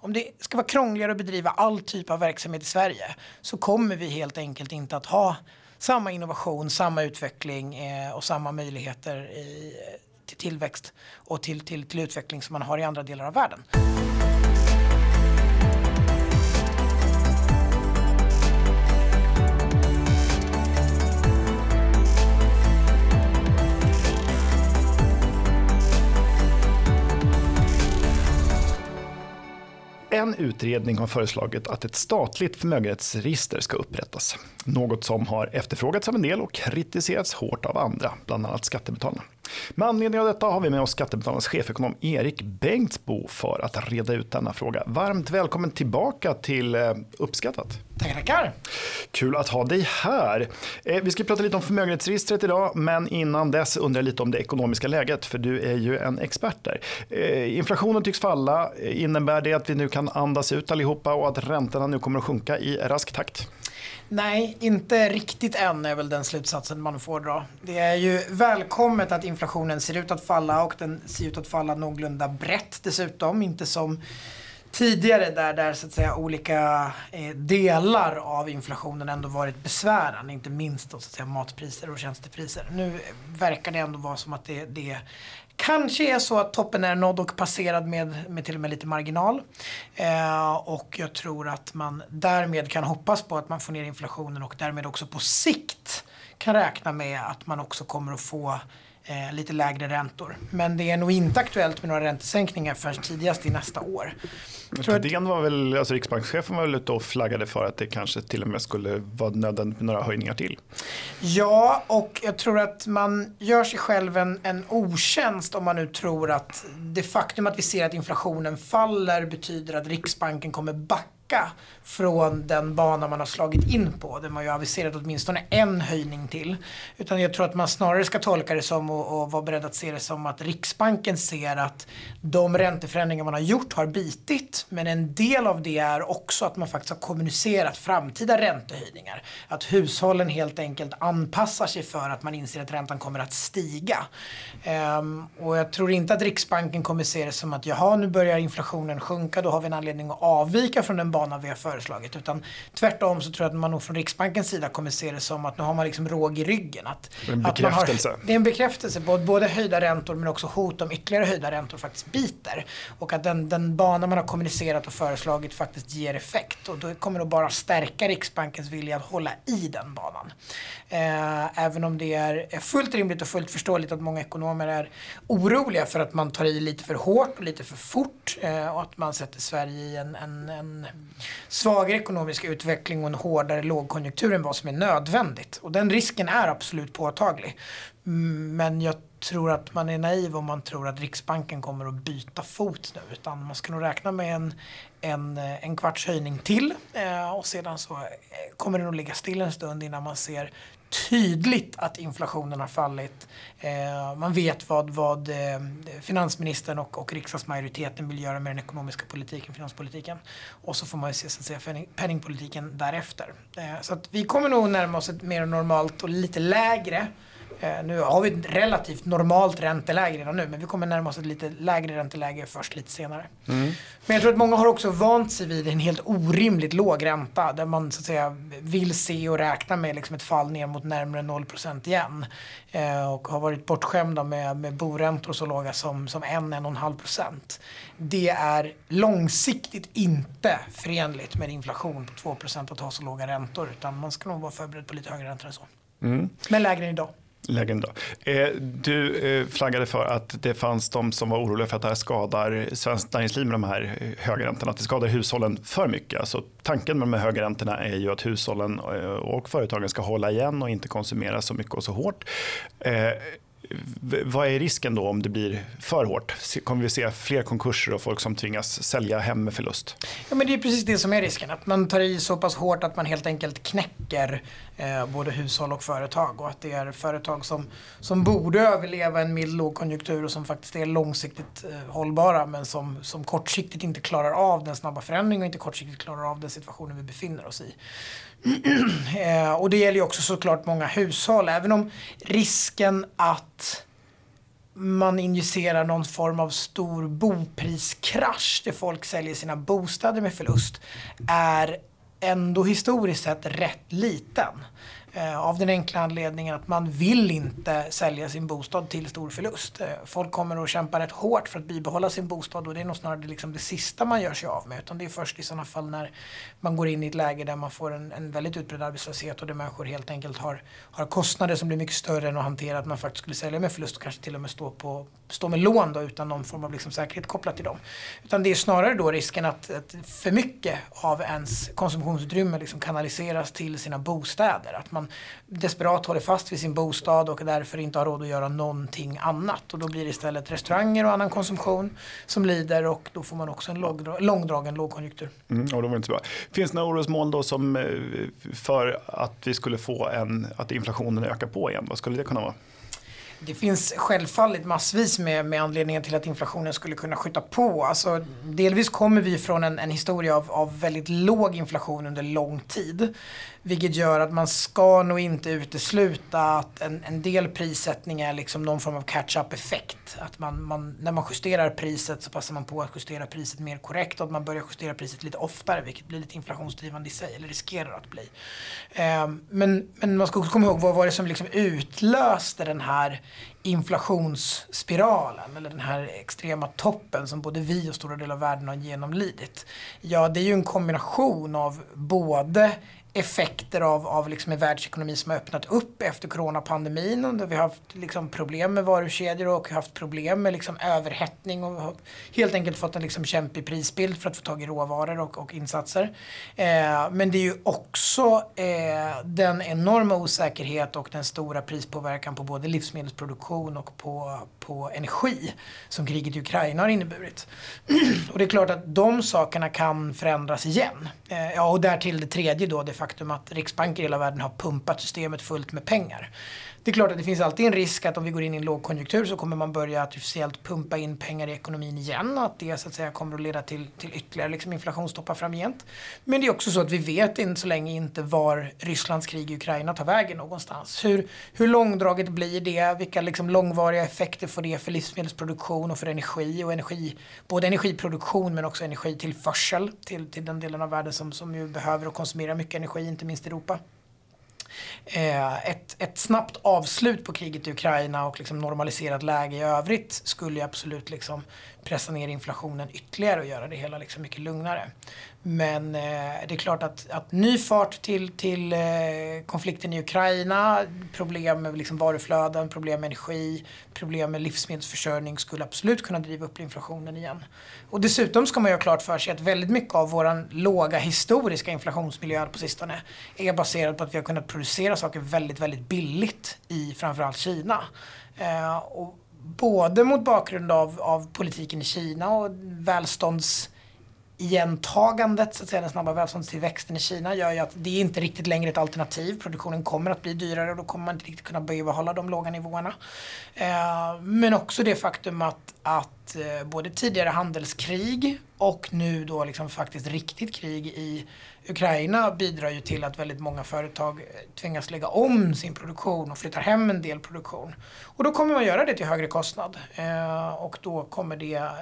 om det ska vara krångligare att bedriva all typ av verksamhet i Sverige så kommer vi helt enkelt inte att ha samma innovation, samma utveckling eh, och samma möjligheter i, till tillväxt och till, till, till utveckling som man har i andra delar av världen. En utredning har föreslagit att ett statligt förmögenhetsregister ska upprättas. Något som har efterfrågats av en del och kritiserats hårt av andra, bland annat skattebetalarna. Med anledning av detta har vi med oss Skattebetalarnas chefekonom Erik Bengtsbo för att reda ut denna fråga. Varmt välkommen tillbaka till eh, Uppskattat. Tackar, tackar. Kul att ha dig här. Eh, vi ska prata lite om förmögenhetsregistret idag, men innan dess undrar jag lite om det ekonomiska läget, för du är ju en expert där. Eh, inflationen tycks falla. Innebär det att vi nu kan andas ut allihopa och att räntorna nu kommer att sjunka i rask takt? Nej, inte riktigt än är väl den slutsatsen man får dra. Det är ju välkommet att inflationen ser ut att falla och den ser ut att falla någorlunda brett dessutom. Inte som tidigare där, där så att säga olika eh, delar av inflationen ändå varit besvärande. Inte minst då, så att säga, matpriser och tjänstepriser. Nu verkar det ändå vara som att det, det kanske är så att toppen är nådd och passerad med, med till och med lite marginal. Eh, och jag tror att man därmed kan hoppas på att man får ner inflationen och därmed också på sikt kan räkna med att man också kommer att få eh, lite lägre räntor. Men det är nog inte aktuellt med några räntesänkningar förrän tidigast i nästa år. Thordén var väl, alltså riksbankschefen var väl ute och flaggade för att det kanske till och med skulle vara nödvändigt med några höjningar till. Ja, och jag tror att man gör sig själv en, en otjänst om man nu tror att det faktum att vi ser att inflationen faller betyder att Riksbanken kommer backa backa från den bana man har slagit in på. Där man ju aviserat åtminstone en höjning till. Utan jag tror att man snarare ska tolka det som och, och vara beredd att se det som att Riksbanken ser att de ränteförändringar man har gjort har bitit. Men en del av det är också att man faktiskt har kommunicerat framtida räntehöjningar. Att hushållen helt enkelt anpassar sig för att man inser att räntan kommer att stiga. Um, och jag tror inte att Riksbanken kommer se det som att jaha nu börjar inflationen sjunka då har vi en anledning att avvika från den bana vi har föreslagit. Utan tvärtom så tror jag att man nog från Riksbankens sida kommer se det som att nu har man liksom råg i ryggen. Att, en bekräftelse. Har, det är en bekräftelse på att både höjda räntor men också hot om ytterligare höjda räntor faktiskt biter. Och att den, den bana man har kommunicerat och föreslagit faktiskt ger effekt. Och då kommer det bara stärka Riksbankens vilja att hålla i den banan. Eh, även om det är fullt rimligt och fullt förståeligt att många ekonomer är oroliga för att man tar i lite för hårt och lite för fort eh, och att man sätter Sverige i en, en, en svagare ekonomisk utveckling och en hårdare lågkonjunktur än vad som är nödvändigt. Och den risken är absolut påtaglig. Mm, men jag tror att man är naiv om man tror att Riksbanken kommer att byta fot nu. Utan man ska nog räkna med en, en, en kvarts höjning till. Eh, och sedan så eh, kommer det nog ligga still en stund innan man ser tydligt att inflationen har fallit. Eh, man vet vad, vad eh, finansministern och, och riksdagsmajoriteten vill göra med den ekonomiska politiken, finanspolitiken. Och så får man ju se så att säga, penningpolitiken därefter. Eh, så att vi kommer nog närma oss ett mer normalt och lite lägre nu har vi ett relativt normalt ränteläge redan nu men vi kommer närma oss ett lite lägre ränteläge först lite senare. Mm. Men jag tror att många har också vant sig vid en helt orimligt låg ränta där man så att säga vill se och räkna med liksom ett fall ner mot närmare 0% igen. Eh, och har varit bortskämda med, med boräntor så låga som, som 1-1,5%. Det är långsiktigt inte förenligt med inflation på 2% att ha så låga räntor utan man ska nog vara förberedd på lite högre räntor än så. Mm. Men lägre än idag. Lägen. Eh, du eh, flaggade för att det fanns de som var oroliga för att det här skadar svenskt näringsliv med de här höga räntorna. Att det skadar hushållen för mycket. Alltså, tanken med de här höga räntorna är ju att hushållen eh, och företagen ska hålla igen och inte konsumera så mycket och så hårt eh, vad är risken då om det blir för hårt? Kommer vi se fler konkurser och folk som tvingas sälja hem med förlust? Ja, men det är precis det som är risken. Att man tar i så pass hårt att man helt enkelt knäcker eh, både hushåll och företag. Och att det är företag som, som borde överleva en mild lågkonjunktur och som faktiskt är långsiktigt eh, hållbara men som, som kortsiktigt inte klarar av den snabba förändringen och inte kortsiktigt klarar av den situationen vi befinner oss i. Eh, och det gäller ju också såklart många hushåll. Även om risken att man injicerar någon form av stor bopriskrasch där folk säljer sina bostäder med förlust är ändå historiskt sett rätt liten. Eh, av den enkla anledningen att man vill inte sälja sin bostad till stor förlust. Eh, folk kommer att kämpa rätt hårt för att bibehålla sin bostad och det är nog snarare liksom det sista man gör sig av med. Utan det är först i sådana fall när man går in i ett läge där man får en, en väldigt utbredd arbetslöshet och där människor helt enkelt har, har kostnader som blir mycket större än att hantera att man faktiskt skulle sälja med förlust och kanske till och med stå, på, stå med lån då, utan någon form av liksom säkerhet kopplat till dem. Utan det är snarare då risken att, att för mycket av ens konsumtionsutrymme liksom kanaliseras till sina bostäder. Att man desperat håller fast vid sin bostad och därför inte har råd att göra någonting annat. Och då blir det istället restauranger och annan konsumtion som lider och då får man också en långdragen lågkonjunktur. Mm, och då var inte så bra. Finns det några orosmoln då som eh, för att vi skulle få en, att inflationen ökar på igen? Vad skulle det kunna vara? Det finns självfallet massvis med, med anledningar till att inflationen skulle kunna skjuta på. Alltså, delvis kommer vi från en, en historia av, av väldigt låg inflation under lång tid. Vilket gör att man ska nog inte utesluta att en, en del prissättning är liksom någon form av catch-up effekt. Att man, man, när man justerar priset så passar man på att justera priset mer korrekt och att man börjar justera priset lite oftare vilket blir lite inflationsdrivande i sig, eller riskerar att bli. Eh, men, men man ska också komma ihåg vad var det som liksom utlöste den här inflationsspiralen eller den här extrema toppen som både vi och stora delar av världen har genomlidit. Ja, det är ju en kombination av både effekter av, av liksom en världsekonomi som har öppnat upp efter coronapandemin. Där vi har haft liksom problem med varukedjor och haft problem med liksom överhettning och har helt enkelt fått en liksom kämpig prisbild för att få tag i råvaror och, och insatser. Eh, men det är ju också eh, den enorma osäkerhet och den stora prispåverkan på både livsmedelsproduktion och på, på energi som kriget i Ukraina har inneburit. och det är klart att de sakerna kan förändras igen. Eh, ja, och därtill det tredje då, det faktum att riksbanker i hela världen har pumpat systemet fullt med pengar. Det är klart att det finns alltid en risk att om vi går in i en lågkonjunktur så kommer man börja artificiellt pumpa in pengar i ekonomin igen och att det så att säga kommer att leda till, till ytterligare liksom inflationstoppar framgent. Men det är också så att vi vet än så länge inte var Rysslands krig i Ukraina tar vägen någonstans. Hur, hur långdraget blir det? Vilka liksom långvariga effekter får det för livsmedelsproduktion och för energi och energi, både energiproduktion men också energitillförsel till, till den delen av världen som, som ju behöver och konsumerar mycket energi, inte minst Europa. Eh, ett, ett snabbt avslut på kriget i Ukraina och liksom normaliserat läge i övrigt skulle absolut liksom pressa ner inflationen ytterligare och göra det hela liksom mycket lugnare. Men eh, det är klart att, att ny fart till, till eh, konflikten i Ukraina, problem med liksom varuflöden, problem med energi, problem med livsmedelsförsörjning skulle absolut kunna driva upp inflationen igen. Och dessutom ska man göra klart för sig att väldigt mycket av vår låga historiska inflationsmiljö på sistone är baserad på att vi har kunnat producera saker väldigt, väldigt billigt i framförallt Kina. Eh, och både mot bakgrund av, av politiken i Kina och välstånds igentagandet, så att säga, den snabba välståndstillväxten i Kina gör ju att det är inte riktigt längre ett alternativ. Produktionen kommer att bli dyrare och då kommer man inte riktigt kunna bibehålla de låga nivåerna. Eh, men också det faktum att, att eh, både tidigare handelskrig och nu då liksom faktiskt riktigt krig i Ukraina bidrar ju till att väldigt många företag tvingas lägga om sin produktion och flyttar hem en del produktion. Och då kommer man göra det till högre kostnad eh, och då kommer det eh,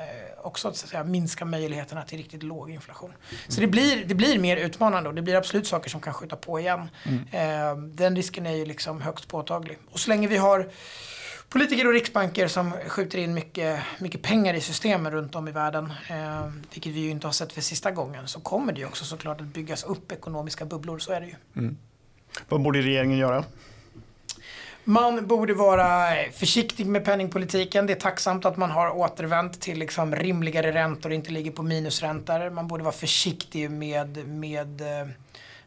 också att, säga, minska möjligheterna till riktigt låg inflation. Mm. Så det blir, det blir mer utmanande och det blir absolut saker som kan skjuta på igen. Mm. Eh, den risken är ju liksom högst påtaglig. Och så länge vi har politiker och riksbanker som skjuter in mycket, mycket pengar i systemen runt om i världen, eh, vilket vi ju inte har sett för sista gången, så kommer det ju också såklart att byggas upp ekonomiska bubblor, så är det ju. Mm. Vad borde regeringen göra? Man borde vara försiktig med penningpolitiken. Det är tacksamt att man har återvänt till liksom rimligare räntor och inte ligger på minusräntor. Man borde vara försiktig med, med eh,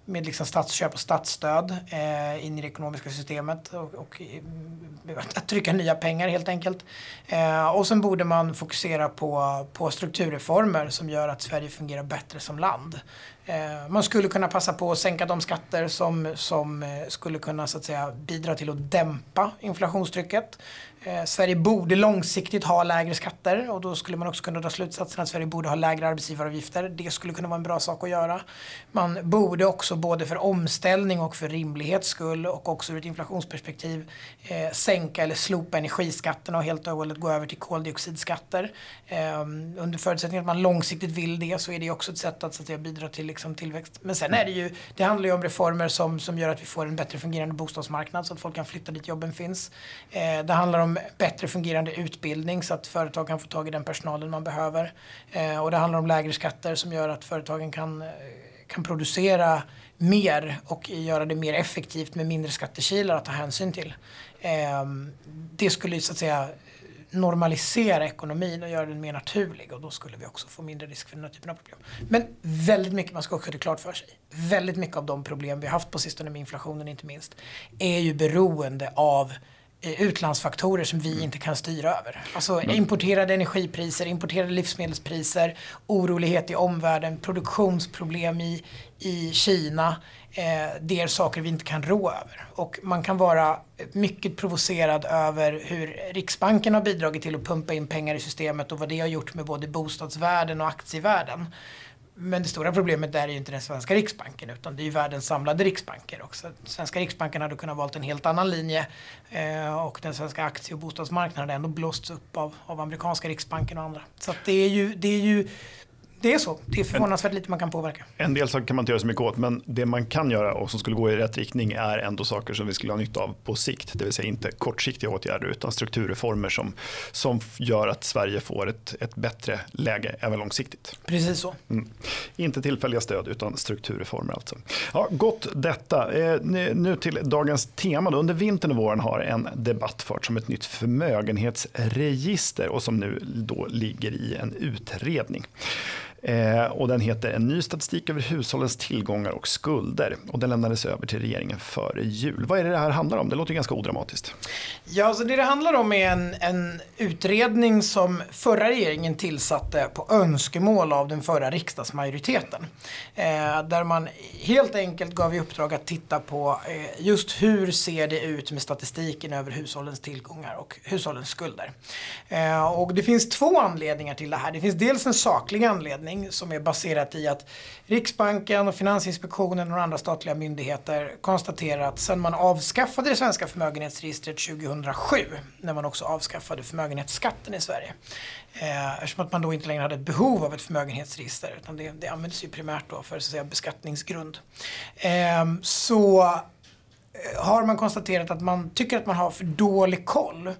med liksom statsköp och statsstöd eh, in i det ekonomiska systemet och, och eh, att trycka nya pengar helt enkelt. Eh, och sen borde man fokusera på, på strukturreformer som gör att Sverige fungerar bättre som land. Eh, man skulle kunna passa på att sänka de skatter som, som eh, skulle kunna så att säga, bidra till att dämpa inflationstrycket. Eh, Sverige borde långsiktigt ha lägre skatter och då skulle man också kunna dra slutsatsen att Sverige borde ha lägre arbetsgivaravgifter. Det skulle kunna vara en bra sak att göra. Man borde också både för omställning och för rimlighets skull och också ur ett inflationsperspektiv eh, sänka eller slopa energiskatterna och helt och hållet gå över till koldioxidskatter. Eh, under förutsättning att man långsiktigt vill det så är det också ett sätt att, så att säga, bidra till liksom, tillväxt. Men sen är det ju, det handlar ju om reformer som, som gör att vi får en bättre fungerande bostadsmarknad så att folk kan flytta dit jobben finns. Eh, det handlar om Liksom bättre fungerande utbildning så att företag kan få tag i den personalen man behöver. Eh, och det handlar om lägre skatter som gör att företagen kan, eh, kan producera mer och göra det mer effektivt med mindre skattekilar att ta hänsyn till. Eh, det skulle så att säga normalisera ekonomin och göra den mer naturlig och då skulle vi också få mindre risk för den här typen av problem. Men väldigt mycket, man ska också ha det klart för sig, väldigt mycket av de problem vi har haft på sistone med inflationen inte minst är ju beroende av utlandsfaktorer som vi inte kan styra över. Alltså importerade energipriser, importerade livsmedelspriser, orolighet i omvärlden, produktionsproblem i, i Kina. Eh, det är saker vi inte kan rå över. Och man kan vara mycket provocerad över hur Riksbanken har bidragit till att pumpa in pengar i systemet och vad det har gjort med både bostadsvärden och aktievärden. Men det stora problemet där är ju inte den svenska riksbanken utan det är ju världens samlade riksbanker också. Svenska riksbanken hade kunnat valt en helt annan linje eh, och den svenska aktie och bostadsmarknaden hade ändå blåsts upp av, av amerikanska riksbanken och andra. Så det är ju, det är ju det är så. Det är förvånansvärt lite man kan påverka. En del saker kan man inte göra så mycket åt, men det man kan göra och som skulle gå i rätt riktning är ändå saker som vi skulle ha nytta av på sikt. Det vill säga inte kortsiktiga åtgärder utan strukturreformer som, som gör att Sverige får ett, ett bättre läge även långsiktigt. Precis så. Mm. Inte tillfälliga stöd utan strukturreformer alltså. Ja, gott detta. Eh, nu till dagens tema. Då. Under vintern och våren har en debatt förts om ett nytt förmögenhetsregister och som nu då ligger i en utredning. Eh, och den heter En ny statistik över hushållens tillgångar och skulder. Och den lämnades över till regeringen före jul. Vad är det det här handlar om? Det låter ganska odramatiskt. Ja, alltså det det handlar om är en, en utredning som förra regeringen tillsatte på önskemål av den förra riksdagsmajoriteten. Eh, där man helt enkelt gav i uppdrag att titta på eh, just hur ser det ut med statistiken över hushållens tillgångar och hushållens skulder. Eh, och det finns två anledningar till det här. Det finns dels en saklig anledning utredning som är baserat i att Riksbanken och Finansinspektionen och andra statliga myndigheter konstaterar att sedan man avskaffade det svenska förmögenhetsregistret 2007, när man också avskaffade förmögenhetsskatten i Sverige, eh, eftersom att man då inte längre hade ett behov av ett förmögenhetsregister, utan det, det används ju primärt då för så att säga, beskattningsgrund. Eh, så eh, har man konstaterat att man tycker att man har för dålig koll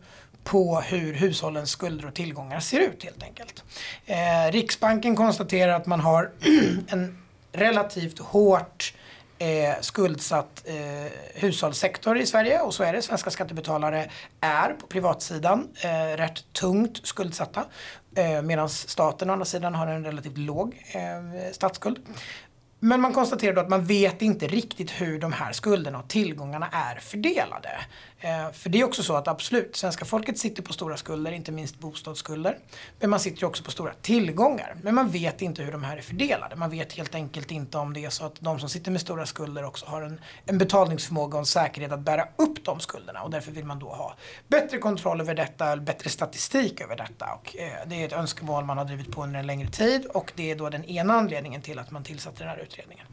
på hur hushållens skulder och tillgångar ser ut helt enkelt. Eh, Riksbanken konstaterar att man har en relativt hårt eh, skuldsatt eh, hushållssektor i Sverige och så är det. Svenska skattebetalare är på privatsidan eh, rätt tungt skuldsatta eh, medan staten å andra sidan har en relativt låg eh, statsskuld. Men man konstaterar då att man vet inte riktigt hur de här skulderna och tillgångarna är fördelade. Eh, för det är också så att absolut, svenska folket sitter på stora skulder, inte minst bostadsskulder. Men man sitter ju också på stora tillgångar. Men man vet inte hur de här är fördelade. Man vet helt enkelt inte om det är så att de som sitter med stora skulder också har en, en betalningsförmåga och en säkerhet att bära upp de skulderna. Och därför vill man då ha bättre kontroll över detta, bättre statistik över detta. Och eh, det är ett önskemål man har drivit på under en längre tid och det är då den ena anledningen till att man tillsatte den här utredningen.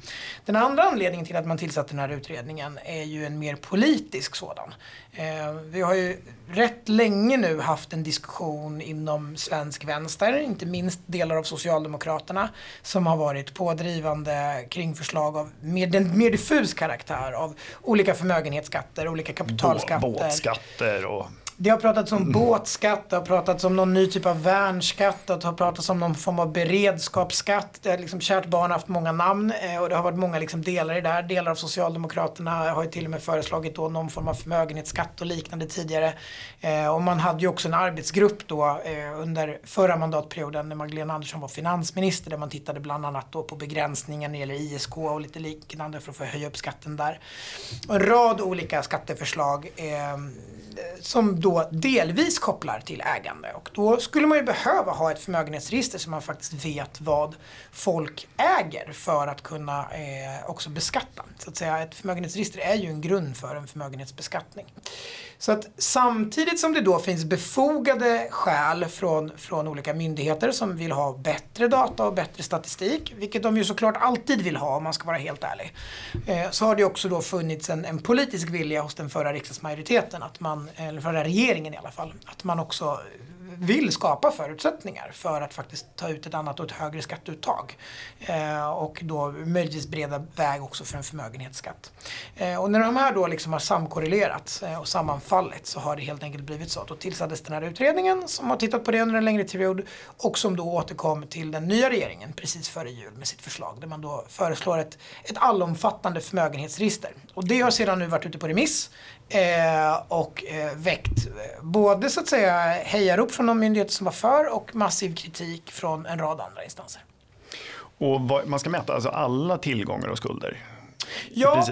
Den andra anledningen till att man tillsatte den här utredningen är ju en mer politisk sådan. Eh, vi har ju rätt länge nu haft en diskussion inom svensk vänster, inte minst delar av Socialdemokraterna, som har varit pådrivande kring förslag av mer, mer diffus karaktär av olika förmögenhetsskatter, olika kapitalskatter. Båtskatter och det har pratats om mm. båtskatt, det har pratats om någon ny typ av värnskatt, det har pratats om någon form av beredskapsskatt. Det har liksom kärt barn har haft många namn eh, och det har varit många liksom delar i det här. Delar av Socialdemokraterna har ju till och med föreslagit då någon form av förmögenhetsskatt och liknande tidigare. Eh, och man hade ju också en arbetsgrupp då eh, under förra mandatperioden när Magdalena Andersson var finansminister där man tittade bland annat då på begränsningar när det gäller ISK och lite liknande för att få höja upp skatten där. Och en rad olika skatteförslag som då delvis kopplar till ägande. Och då skulle man ju behöva ha ett förmögenhetsregister så man faktiskt vet vad folk äger för att kunna eh, också beskatta. Så att säga, ett förmögenhetsregister är ju en grund för en förmögenhetsbeskattning. Så att samtidigt som det då finns befogade skäl från, från olika myndigheter som vill ha bättre data och bättre statistik, vilket de ju såklart alltid vill ha om man ska vara helt ärlig, eh, så har det också då funnits en, en politisk vilja hos den förra riksdagsmajoriteten, att man, Eh, eller förra regeringen i alla fall, att man också vill skapa förutsättningar för att faktiskt ta ut ett annat och ett högre skatteuttag. Eh, och då möjligtvis breda väg också för en förmögenhetsskatt. Eh, och när de här då liksom har samkorrelerat eh, och sammanfallit så har det helt enkelt blivit så att då tillsattes den här utredningen som har tittat på det under en längre period och som då återkom till den nya regeringen precis före jul med sitt förslag där man då föreslår ett, ett allomfattande förmögenhetsregister. Och det har sedan nu varit ute på remiss Eh, och eh, väckt eh, både så att säga hejarop från de myndigheter som var för och massiv kritik från en rad andra instanser. Och vad, man ska mäta alltså alla tillgångar och skulder? Ja,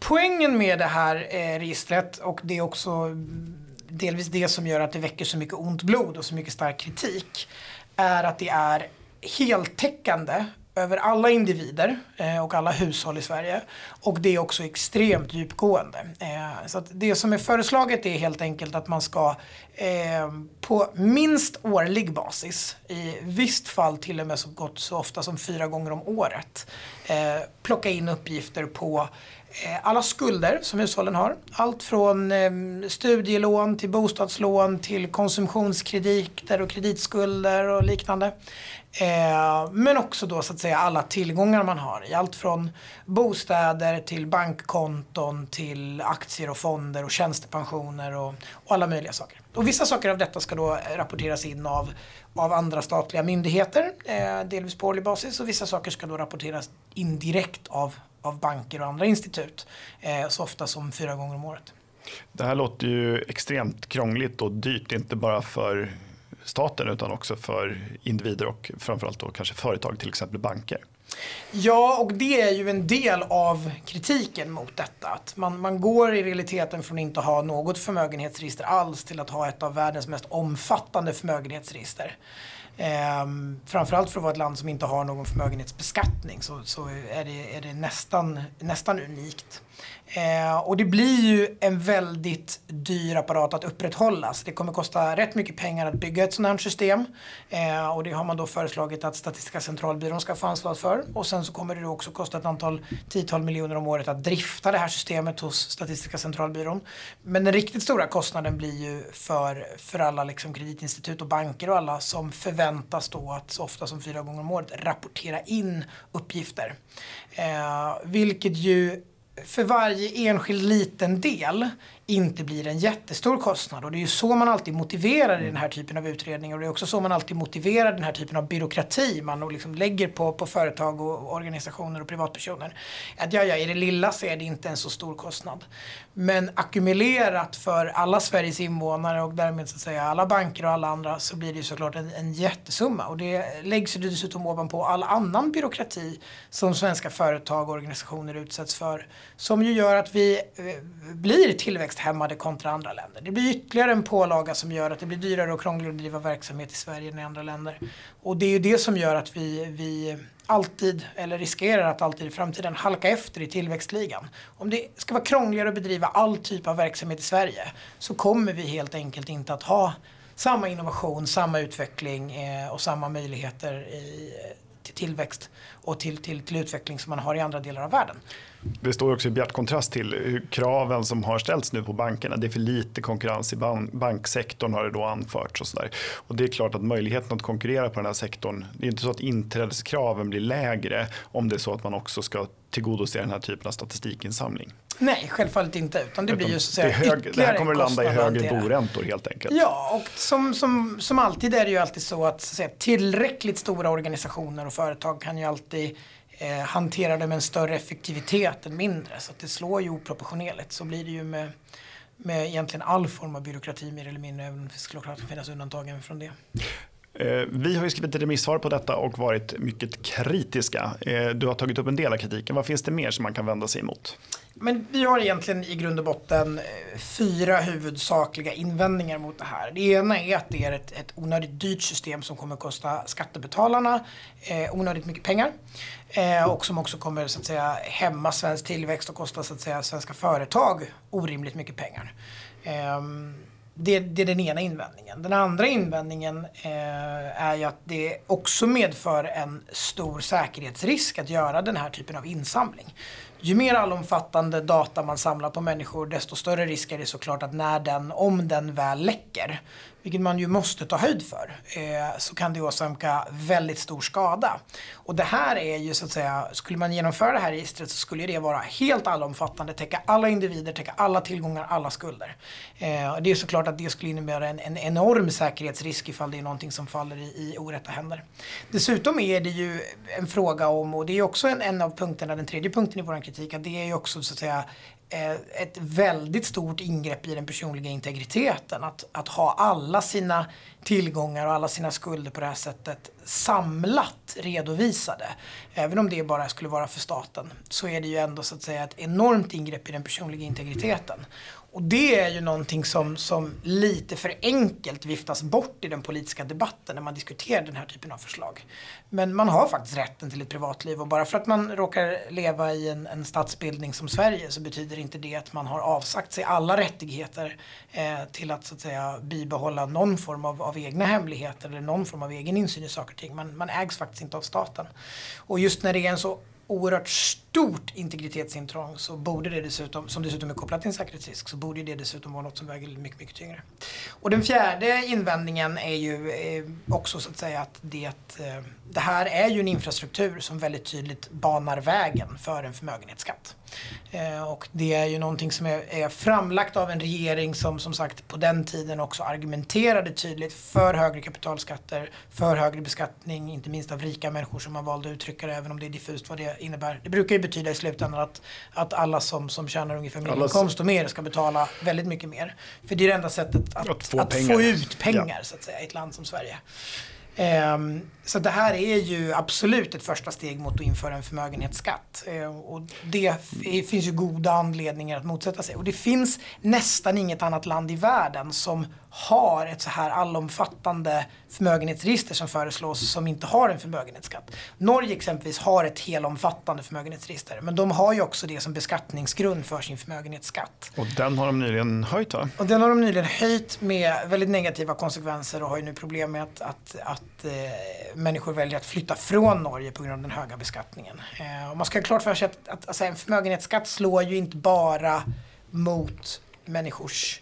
poängen med det här eh, registret och det är också delvis det som gör att det väcker så mycket ont blod och så mycket stark kritik är att det är heltäckande över alla individer eh, och alla hushåll i Sverige. Och det är också extremt djupgående. Eh, så det som är föreslaget är helt enkelt att man ska eh, på minst årlig basis, i visst fall till och med så gott så ofta som fyra gånger om året, eh, plocka in uppgifter på eh, alla skulder som hushållen har. Allt från eh, studielån till bostadslån till konsumtionskrediter och kreditskulder och liknande. Eh, men också då så att säga alla tillgångar man har i allt från bostäder till bankkonton till aktier och fonder och tjänstepensioner och, och, alla möjliga saker. Och vissa saker av detta ska då rapporteras in av, av andra statliga myndigheter, eh, delvis på årlig basis och vissa saker ska då rapporteras in direkt av, av banker och andra institut, eh, så ofta som fyra gånger om året. Det här låter ju extremt krångligt och dyrt, inte bara för staten utan också för individer och framförallt då kanske företag, till exempel banker. Ja, och det är ju en del av kritiken mot detta. Att man, man går i realiteten från att inte ha något förmögenhetsregister alls till att ha ett av världens mest omfattande förmögenhetsregister. Ehm, framförallt för att vara ett land som inte har någon förmögenhetsbeskattning så, så är det, är det nästan, nästan unikt. Eh, och det blir ju en väldigt dyr apparat att upprätthålla. Så det kommer kosta rätt mycket pengar att bygga ett sådant här system. Eh, och det har man då föreslagit att Statistiska centralbyrån ska få ansvar för. Och sen så kommer det också kosta ett antal tiotal miljoner om året att drifta det här systemet hos Statistiska centralbyrån. Men den riktigt stora kostnaden blir ju för, för alla liksom kreditinstitut och banker och alla som förväntar förväntas då att så ofta som fyra gånger om året rapportera in uppgifter. Eh, vilket ju för varje enskild liten del inte blir en jättestor kostnad. Och det är ju så man alltid motiverar i den här typen av utredningar. Och det är också så man alltid motiverar den här typen av byråkrati man liksom lägger på, på företag och organisationer och privatpersoner. Att ja, ja, i det lilla så är det inte en så stor kostnad. Men ackumulerat för alla Sveriges invånare och därmed så att säga alla banker och alla andra så blir det ju såklart en, en jättesumma. Och det läggs ju dessutom ovanpå all annan byråkrati som svenska företag och organisationer utsätts för. Som ju gör att vi eh, blir tillväxt tillväxthämmade kontra andra länder. Det blir ytterligare en pålaga som gör att det blir dyrare och krångligare att driva verksamhet i Sverige än i andra länder. Och det är ju det som gör att vi, vi alltid, eller riskerar att alltid i framtiden halka efter i tillväxtligan. Om det ska vara krångligare att bedriva all typ av verksamhet i Sverige så kommer vi helt enkelt inte att ha samma innovation, samma utveckling eh, och samma möjligheter i, till tillväxt och till, till, till utveckling som man har i andra delar av världen. Det står också i bjärt kontrast till kraven som har ställts nu på bankerna. Det är för lite konkurrens i banksektorn har det då anförts. Och, så där. och Det är klart att möjligheten att konkurrera på den här sektorn, det är inte så att inträdeskraven blir lägre om det är så att man också ska tillgodose den här typen av statistikinsamling. Nej, självfallet inte. Utan det blir ju så att säga det, hög, det här kommer att landa i högre boräntor helt enkelt. Ja, och som, som, som alltid är det ju alltid så att, så att säga, tillräckligt stora organisationer och företag kan ju alltid eh, hantera det med en större effektivitet än mindre. Så att det slår ju oproportionerligt. Så blir det ju med, med egentligen all form av byråkrati mer eller mindre. Även om det såklart finnas undantagen från det. Eh, vi har ju skrivit ett remissvar på detta och varit mycket kritiska. Eh, du har tagit upp en del av kritiken. Vad finns det mer som man kan vända sig emot? Men vi har egentligen i grund och botten eh, fyra huvudsakliga invändningar mot det här. Det ena är att det är ett, ett onödigt dyrt system som kommer att kosta skattebetalarna eh, onödigt mycket pengar. Eh, och som också kommer så att säga hämma svensk tillväxt och kosta så att säga svenska företag orimligt mycket pengar. Eh, det, det, är den ena invändningen. Den andra invändningen eh, är ju att det också medför en stor säkerhetsrisk att göra den här typen av insamling. Ju mer allomfattande data man samlar på människor desto större risk är det såklart att när den, om den väl läcker, vilket man ju måste ta höjd för, eh, så kan det åsamka väldigt stor skada. Och det här är ju så att säga, skulle man genomföra det här registret så skulle det vara helt allomfattande, täcka alla individer, täcka alla tillgångar, alla skulder. Eh, det är såklart att det skulle innebära en, en enorm säkerhetsrisk ifall det är någonting som faller i, i orätta händer. Dessutom är det ju en fråga om, och det är också en, en av punkterna, den tredje punkten i vår kritik, att det är ju också så att säga Eh, ett väldigt stort ingrepp i den personliga integriteten. Att, att ha alla sina tillgångar och alla sina skulder på det här sättet samlat redovisade. Även om det bara skulle vara för staten så är det ju ändå så att säga ett enormt ingrepp i den personliga integriteten. Och det är ju någonting som, som lite för enkelt viftas bort i den politiska debatten när man diskuterar den här typen av förslag. Men man har faktiskt rätten till ett privatliv och bara för att man råkar leva i en, en statsbildning som Sverige så betyder inte det att man har avsagt sig alla rättigheter eh, till att så att säga bibehålla någon form av, av egna hemligheter eller någon form av egen insyn i saker och ting. Man, man ägs faktiskt inte av staten. Och just när det är en så oerhört stort integritetsintrång så borde det dessutom, som dessutom är kopplat till en säkerhetsrisk, så borde det dessutom vara något som väger mycket, mycket tyngre. Och den fjärde invändningen är ju eh, också så att säga att det, eh, det här är ju en infrastruktur som väldigt tydligt banar vägen för en förmögenhetsskatt. Eh, och det är ju någonting som är, är, framlagt av en regering som som sagt på den tiden också argumenterade tydligt för högre kapitalskatter, för högre beskattning, inte minst av rika människor som man valde att uttrycka det, även om det är diffust vad det innebär. Det brukar ju betyda i slutändan att, att alla som, som tjänar ungefär medelinkomst och mer ska betala väldigt mycket mer. För det är det enda sättet att, att, få, att få, ut pengar så att säga, i ett land som Sverige. Ehm, så det här är ju absolut ett första steg mot att införa en förmögenhetsskatt. Ehm, och det finns ju goda anledningar att motsätta sig. Och det finns nästan inget annat land i världen som har ett så här allomfattande förmögenhetsregister som föreslås som inte har en förmögenhetsskatt. Norge exempelvis har ett helomfattande förmögenhetsregister men de har ju också det som beskattningsgrund för sin förmögenhetsskatt. Och den har de nyligen höjt va? Och den har de nyligen höjt med väldigt negativa konsekvenser och har ju nu problem med att, att, att eh, människor väljer att flytta från Norge på grund av den höga beskattningen. Eh, och man ska ha klart för sig att, att alltså, en förmögenhetsskatt slår ju inte bara mot människors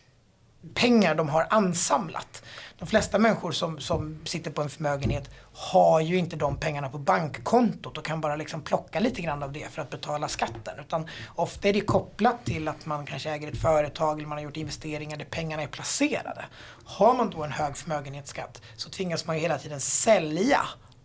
pengar de har ansamlat. De flesta människor som, som sitter på en förmögenhet har ju inte de pengarna på bankkontot och kan bara liksom plocka lite grann av det för att betala skatten. Utan ofta är det kopplat till att man kanske äger ett företag eller man har gjort investeringar där pengarna är placerade. Har man då en hög förmögenhetsskatt så tvingas man ju hela tiden sälja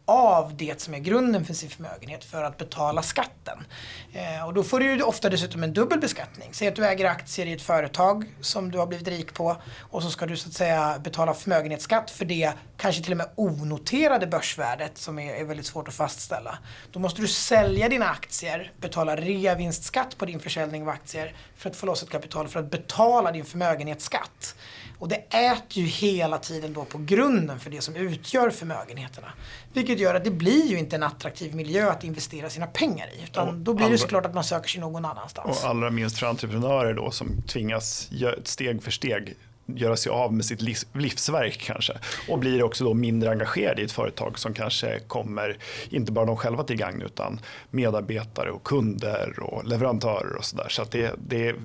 av det som är grunden för sin förmögenhet för att betala skatten. Eh, och då får du ju ofta dessutom en dubbel beskattning. Säg att du äger aktier i ett företag som du har blivit rik på och så ska du så att säga betala förmögenhetsskatt för det kanske till och med onoterade börsvärdet som är, är väldigt svårt att fastställa. Då måste du sälja dina aktier, betala reavinstskatt på din försäljning av aktier för att få loss ett kapital för att betala din förmögenhetsskatt. Och det äter ju hela tiden då på grunden för det som utgör förmögenheterna. Vilket gör att det blir ju inte en attraktiv miljö att investera sina pengar i. Utan och då blir det såklart att man söker sig någon annanstans. Och allra minst för entreprenörer då som tvingas steg för steg göra sig av med sitt livsverk kanske. Och blir också då mindre engagerade i ett företag som kanske kommer, inte bara de själva till gagn, utan medarbetare och kunder och leverantörer och sådär. Så att det, det,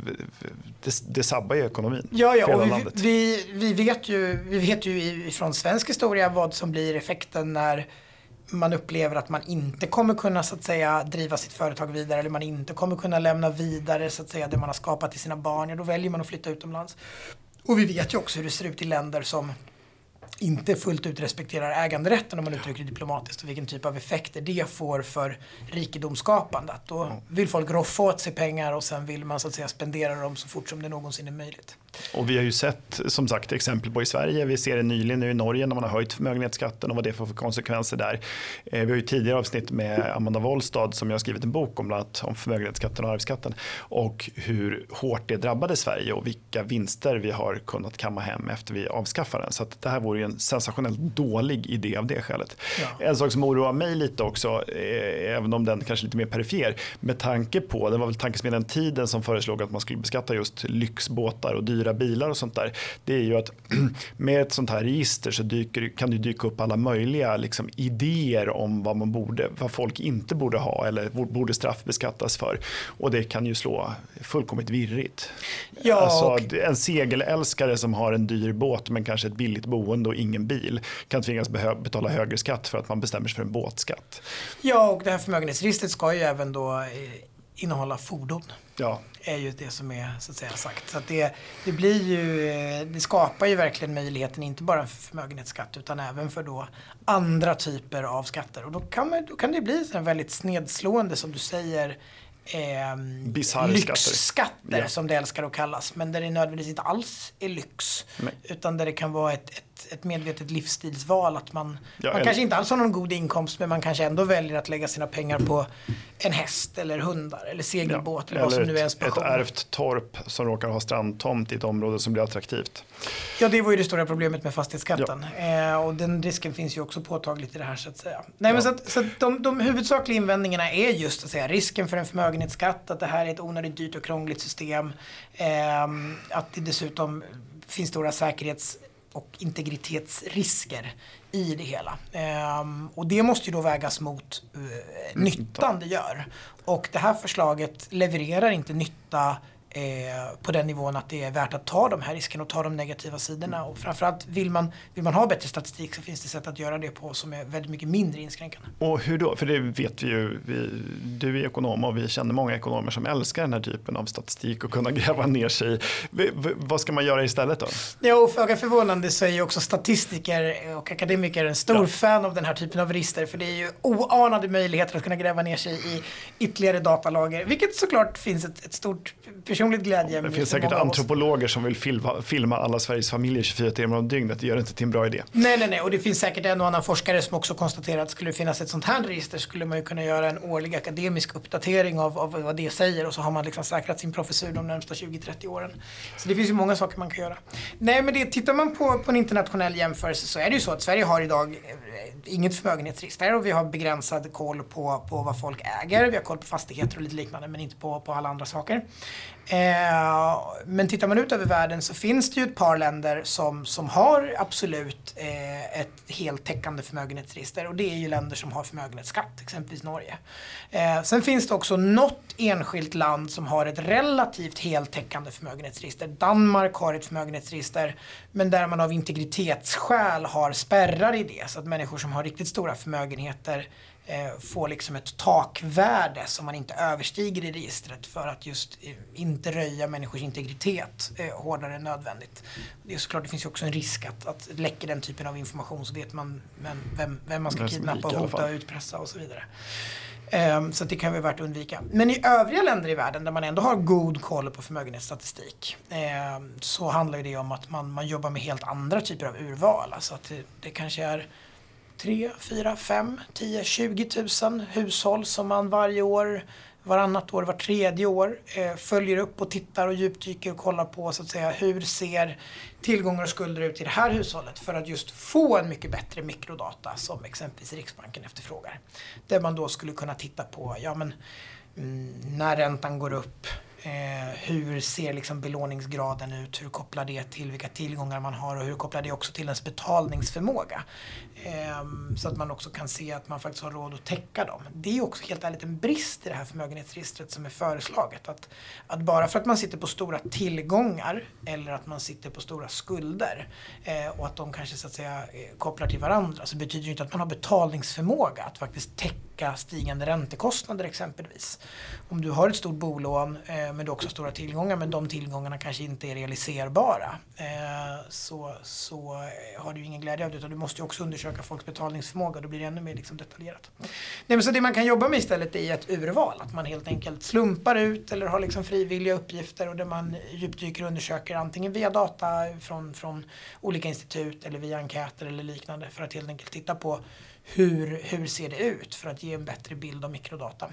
det, det sabbar ju ekonomin. Ja, ja och vi, vi, vi, vet ju, vi vet ju från svensk historia vad som blir effekten när man upplever att man inte kommer kunna så att säga driva sitt företag vidare eller man inte kommer kunna lämna vidare så att säga det man har skapat till sina barn. Ja, då väljer man att flytta utomlands. Och vi vet ju också hur det ser ut i länder som inte fullt ut respekterar äganderätten om man uttrycker det diplomatiskt och vilken typ av effekter det får för rikedomsskapandet. Då vill folk roffa åt sig pengar och sen vill man så att säga spendera dem så fort som det någonsin är möjligt. Och vi har ju sett som sagt exempel på i Sverige, vi ser det nyligen nu i Norge när man har höjt förmögenhetsskatten och vad det får för konsekvenser där. Eh, vi har ju tidigare avsnitt med Amanda Wollstad som jag har skrivit en bok om bland annat om förmögenhetsskatten och arvsskatten och hur hårt det drabbade Sverige och vilka vinster vi har kunnat kamma hem efter vi avskaffade den. Så det här vore ju en sensationellt dålig idé av det skälet. Ja. En sak som oroar mig lite också, eh, även om den kanske är lite mer perifer, med tanke på, det var väl tankesmedjan Tiden som föreslog att man skulle beskatta just lyxbåtar och dyra bilar och sånt där. Det är ju att med ett sånt här register så dyker, kan det dyka upp alla möjliga liksom, idéer om vad, man borde, vad folk inte borde ha eller borde straffbeskattas för. Och det kan ju slå fullkomligt virrigt. Ja, alltså, och... En segelälskare som har en dyr båt men kanske ett billigt boende och ingen bil kan tvingas betala högre skatt för att man bestämmer sig för en båtskatt. Ja, och det här förmögenhetsregistret ska ju även då eh, innehålla fordon. Ja. är ju det som är så att säga sagt. Så att det, det, blir ju, eh, det skapar ju verkligen möjligheten inte bara för förmögenhetsskatt utan även för då andra typer av skatter. Och då kan, man, då kan det bli så väldigt snedslående som du säger eh, lyxskatter ja. som det älskar att kallas. Men där det nödvändigtvis inte alls är lyx. Nej. Utan där det kan vara ett, ett, ett medvetet livsstilsval. Att man, ja, man kanske inte alls har någon god inkomst men man kanske ändå väljer att lägga sina pengar på en häst eller hundar eller segelbåt. Ja, eller vad som nu är ens Ett ärvt torp som råkar ha strandtomt i ett område som blir attraktivt. Ja, det var ju det stora problemet med fastighetsskatten. Ja. Eh, och den risken finns ju också påtagligt i det här så att säga. Nej, men så att, så att de, de huvudsakliga invändningarna är just att säga risken för en förmögenhetsskatt, att det här är ett onödigt dyrt och krångligt system. Eh, att det dessutom finns stora säkerhets och integritetsrisker i det hela. Ehm, och det måste ju då vägas mot uh, nyttan det gör. Och det här förslaget levererar inte nytta eh, på den nivån att det är värt att ta de här riskerna och ta de negativa sidorna. Och framförallt vill man, vill man ha bättre statistik så finns det sätt att göra det på som är väldigt mycket mindre inskränkande. Och hur då? För det vet vi ju, vi, du är ekonom och vi känner många ekonomer som älskar den här typen av statistik och kunna gräva ner sig i. Vad ska man göra istället då? Ja, och föga förvånande så är ju också statistiker och akademiker en stor ja. fan av den här typen av register för det är ju oanade möjligheter att kunna gräva ner sig i ytterligare datalager, vilket såklart finns ett, ett stort personligt glädje. Det finns säkert antropologer som vill filma, filma alla Sveriges familjer 24 timmar om dygnet. Det gör inte till en bra idé. Nej, nej, nej. Och det finns säkert en och annan forskare som också konstaterar att skulle det finnas ett sånt här register skulle man ju kunna göra en årlig akademisk uppdatering av, av vad det säger och så har man liksom säkrat sin professur de närmsta 20-30 åren. Så det finns ju många saker man kan göra. Nej, men det, tittar man på, på en internationell jämförelse så är det ju så att Sverige har idag eh, inget förmögenhetsregister och vi har begränsad koll på, på vad folk äger. Vi har koll på fastigheter och lite liknande men inte på, på alla andra saker. Eh, men tittar man ut över världen så finns det ju ett par länder som, som har absolut eh, ett heltäckande förmögenhetsregister och det är ju länder som har förmögenhetsskatt, exempelvis Norge. Eh, sen finns det också något enskilt land som har ett relativt heltäckande förmögenhetsregister. Danmark har ett förmögenhetsregister men där man av integritetsskäl har spärrar i det så att människor som har riktigt stora förmögenheter får liksom ett takvärde som man inte överstiger i registret för att just eh, inte röja människors integritet eh, hårdare än nödvändigt. Det är såklart, det finns ju också en risk att, att läcker den typen av information så vet man vem, vem man ska kidnappa, och hota, och utpressa och så vidare. Um, så det kan vara värt att undvika. Men i övriga länder i världen där man ändå har god koll på förmögenhetsstatistik um, så handlar det om att man, man jobbar med helt andra typer av urval. Alltså att det, det kanske är 3, 4, 5, 10, 20 000 hushåll som man varje år, varannat år, var tredje år eh, följer upp och tittar och djupdyker och kollar på så att säga hur ser tillgångar och skulder ut i det här hushållet för att just få en mycket bättre mikrodata som exempelvis Riksbanken efterfrågar. Där man då skulle kunna titta på, ja men mm, när räntan går upp, Eh, hur ser liksom belåningsgraden ut? Hur kopplar det till vilka tillgångar man har och hur kopplar det också till ens betalningsförmåga? Eh, så att man också kan se att man faktiskt har råd att täcka dem. Det är också helt ärligt en brist i det här förmögenhetsregistret som är föreslaget. Att, att bara för att man sitter på stora tillgångar eller att man sitter på stora skulder eh, och att de kanske så att säga eh, kopplar till varandra så betyder det inte att man har betalningsförmåga att faktiskt täcka täcka stigande räntekostnader exempelvis. Om du har ett stort bolån eh, men du också har stora tillgångar men de tillgångarna kanske inte är realiserbara eh, så, så har du ingen glädje av det utan du måste också undersöka folks betalningsförmåga. Då blir det ännu mer liksom detaljerat. Nej, men så det man kan jobba med istället är ett urval. Att man helt enkelt slumpar ut eller har liksom frivilliga uppgifter och där man djupdyker och undersöker antingen via data från, från olika institut eller via enkäter eller liknande för att helt enkelt titta på hur, hur ser det ut för att ge en bättre bild av mikrodata.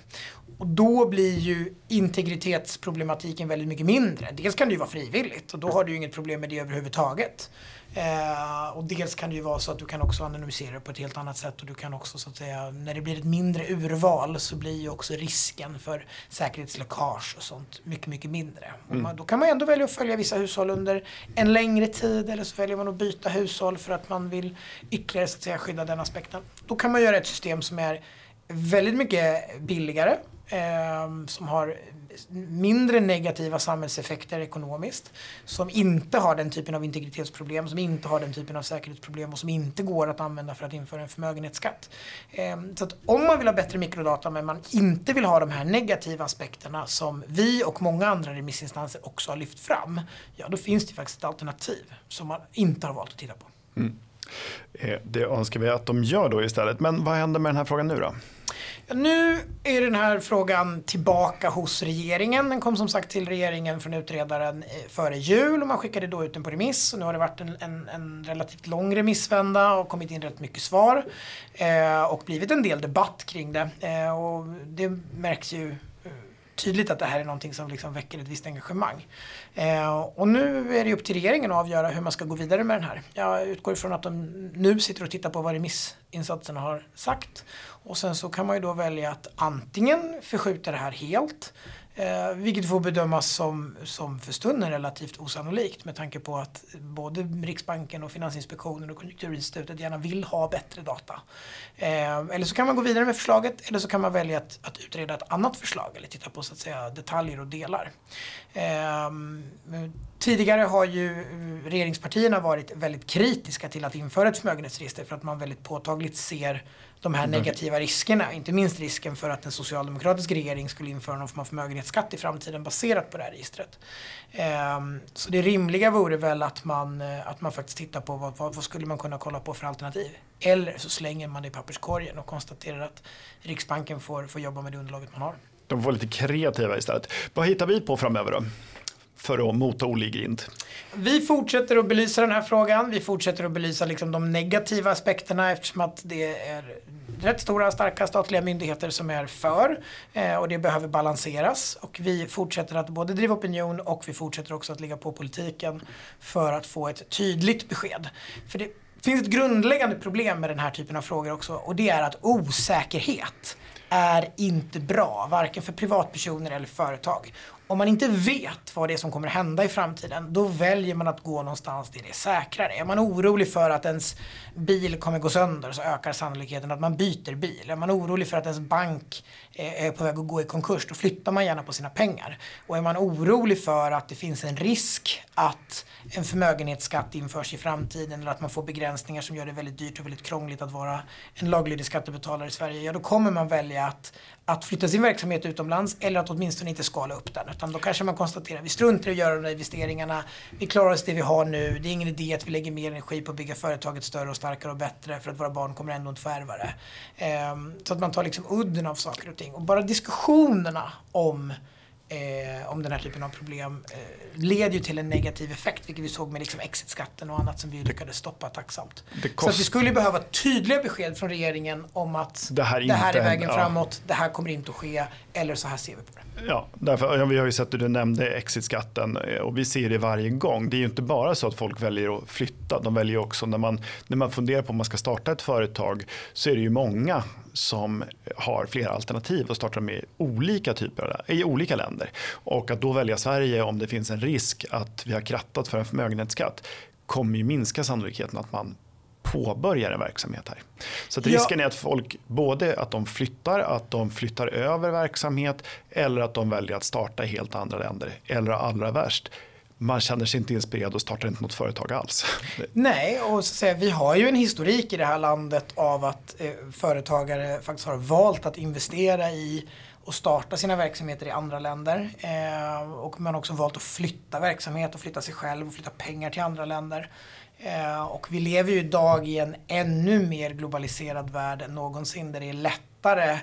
Och då blir ju integritetsproblematiken väldigt mycket mindre. Dels kan det ju vara frivilligt och då har du ju inget problem med det överhuvudtaget. Eh, och dels kan det ju vara så att du kan också anonymisera det på ett helt annat sätt och du kan också så att säga, när det blir ett mindre urval så blir ju också risken för säkerhetsläckage och sånt mycket, mycket mindre. Mm. Man, då kan man ändå välja att följa vissa hushåll under en längre tid eller så väljer man att byta hushåll för att man vill ytterligare så att säga, skydda den aspekten. Då kan man göra ett system som är väldigt mycket billigare Ehm, som har mindre negativa samhällseffekter ekonomiskt. Som inte har den typen av integritetsproblem, som inte har den typen av säkerhetsproblem och som inte går att använda för att införa en förmögenhetsskatt. Ehm, så att om man vill ha bättre mikrodata men man inte vill ha de här negativa aspekterna som vi och många andra remissinstanser också har lyft fram. Ja, då finns det faktiskt ett alternativ som man inte har valt att titta på. Mm. Eh, det önskar vi att de gör då istället. Men vad händer med den här frågan nu då? Nu är den här frågan tillbaka hos regeringen. Den kom som sagt till regeringen från utredaren eh, före jul och man skickade då ut den på remiss. Och nu har det varit en, en, en relativt lång remissvända och kommit in rätt mycket svar. Eh, och blivit en del debatt kring det. Eh, och det märks ju tydligt att det här är någonting som liksom väcker ett visst engagemang. Eh, och nu är det upp till regeringen att avgöra hur man ska gå vidare med den här. Jag utgår ifrån att de nu sitter och tittar på vad remissinsatserna har sagt. Och sen så kan man ju då välja att antingen förskjuta det här helt Eh, vilket får bedömas som, som för stunden relativt osannolikt med tanke på att både Riksbanken och Finansinspektionen och Konjunkturinstitutet gärna vill ha bättre data. Eh, eller så kan man gå vidare med förslaget eller så kan man välja att, att utreda ett annat förslag eller titta på så att säga, detaljer och delar. Eh, tidigare har ju regeringspartierna varit väldigt kritiska till att införa ett förmögenhetsregister för att man väldigt påtagligt ser de här mm. negativa riskerna. Inte minst risken för att en socialdemokratisk regering skulle införa någon form av förmögenhetsskatt i framtiden baserat på det här registret. Um, så det rimliga vore väl att man, eh, att man faktiskt tittar på vad, vad, skulle man kunna kolla på för alternativ. Eller så slänger man det i papperskorgen och konstaterar att Riksbanken får, får jobba med det underlaget man har. De får lite kreativa istället. Vad hittar vi på framöver då? För att mota Olle i grind? Vi fortsätter att belysa den här frågan. Vi fortsätter att belysa liksom de negativa aspekterna eftersom att det är rätt stora starka statliga myndigheter som är för eh, och det behöver balanseras. Och vi fortsätter att både driva opinion och vi fortsätter också att ligga på politiken för att få ett tydligt besked. För det finns ett grundläggande problem med den här typen av frågor också och det är att osäkerhet är inte bra, varken för privatpersoner eller företag om man inte vet vad det är som kommer hända i framtiden, då väljer man att gå någonstans där det är säkrare. Är man orolig för att ens bil kommer gå sönder så ökar sannolikheten att man byter bil. Är man orolig för att ens bank Eh, är på väg att gå i konkurs, då flyttar man gärna på sina pengar. Och är man orolig för att det finns en risk att en förmögenhetsskatt införs i framtiden eller att man får begränsningar som gör det väldigt dyrt och väldigt krångligt att vara en laglydig skattebetalare i Sverige, ja då kommer man välja att, att flytta sin verksamhet utomlands eller att åtminstone inte skala upp den. Utan då kanske man konstaterar, vi struntar i att göra de där investeringarna, vi klarar oss det vi har nu, det är ingen idé att vi lägger mer energi på att bygga företaget större och starkare och bättre för att våra barn kommer ändå inte få ärva det. Ehm, så att man tar liksom udden av saker och ting. Och bara diskussionerna om eh, om den här typen av problem eh, leder ju till en negativ effekt, vilket vi såg med liksom exitskatten och annat som vi lyckades stoppa tacksamt. Så vi skulle behöva tydliga besked från regeringen om att det här, det här är vägen framåt, det här kommer inte att ske, eller så här ser vi på det. Ja, därför, vi har ju sett hur du nämnde exitskatten eh, och vi ser det varje gång. Det är ju inte bara så att folk väljer att flytta, de väljer också när man, när man funderar på om man ska starta ett företag så är det ju många som har flera alternativ och startar med olika typer i olika länder. Och att då välja Sverige om det finns en risk att vi har krattat för en förmögenhetsskatt kommer ju minska sannolikheten att man påbörjar en verksamhet här. Så risken ja. är att folk både att de flyttar, att de flyttar över verksamhet eller att de väljer att starta i helt andra länder. Eller allra värst, man känner sig inte inspirerad och startar inte något företag alls. Nej, och så säga, vi har ju en historik i det här landet av att eh, företagare faktiskt har valt att investera i och starta sina verksamheter i andra länder. Eh, och man har också valt att flytta verksamhet och flytta sig själv och flytta pengar till andra länder. Eh, och vi lever ju idag i en ännu mer globaliserad värld än någonsin där det är lättare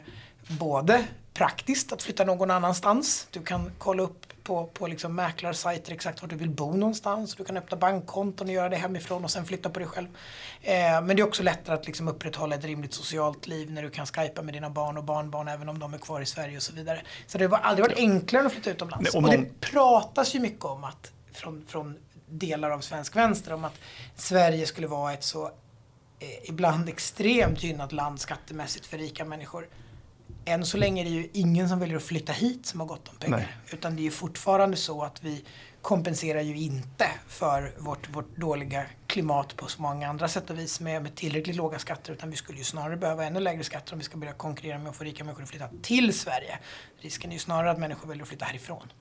både praktiskt att flytta någon annanstans. Du kan kolla upp på, på liksom mäklarsajter exakt var du vill bo någonstans. Du kan öppna bankkonton och göra det hemifrån och sen flytta på dig själv. Eh, men det är också lättare att liksom upprätthålla ett rimligt socialt liv när du kan skypa med dina barn och barnbarn även om de är kvar i Sverige och så vidare. Så det har aldrig varit enklare att flytta utomlands. Nej, och, någon... och det pratas ju mycket om att från, från delar av svensk vänster om att Sverige skulle vara ett så eh, ibland extremt gynnat land skattemässigt för rika människor än så länge är det ju ingen som väljer att flytta hit som har gott om pengar. Nej. Utan det är ju fortfarande så att vi kompenserar ju inte för vårt, vårt dåliga klimat på så många andra sätt och vis med, med tillräckligt låga skatter utan vi skulle ju snarare behöva ännu lägre skatter om vi ska börja konkurrera med att få rika människor att flytta till Sverige. Risken är ju snarare att människor väljer att flytta härifrån.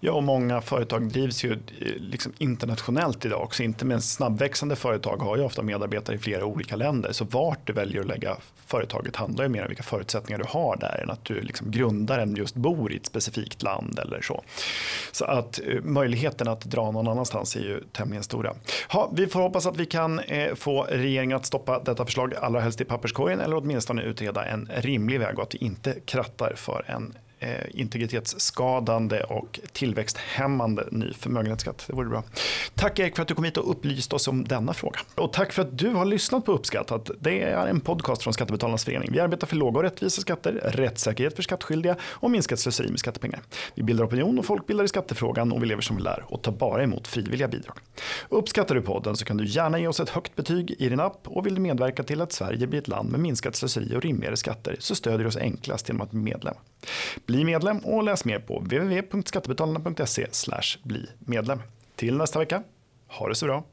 Ja, och många företag drivs ju eh, liksom internationellt idag också. Inte minst snabbväxande företag har ju ofta medarbetare i flera olika länder. Så vart du väljer att lägga företaget handlar ju mer om vilka förutsättningar du har där än att du liksom grundaren just bor i ett specifikt land eller så. Så att eh, möjligheten att dra någon annanstans är ju tämligen stora. Ha, vi får hoppas att vi kan eh, få regeringen att stoppa detta förslag allra helst i papperskorgen eller åtminstone utreda en rimlig väg och att vi inte krattar för en Eh, integritetsskadande och tillväxthämmande ny förmögenhetsskatt. Det vore bra. Tack Erik för att du kom hit och upplyste oss om denna fråga. Och tack för att du har lyssnat på Uppskattat. Det är en podcast från Skattebetalarnas förening. Vi arbetar för låga och rättvisa skatter, rättssäkerhet för skattskyldiga och minskat slöseri med skattepengar. Vi bildar opinion och folkbildar i skattefrågan och vi lever som vi lär och tar bara emot frivilliga bidrag. Uppskattar du podden så kan du gärna ge oss ett högt betyg i din app och vill du medverka till att Sverige blir ett land med minskat slöseri och rimligare skatter så stödjer du oss enklast genom att bli medlem. Bli medlem och läs mer på www.skattebetalarna.se bli medlem. Till nästa vecka, ha det så bra.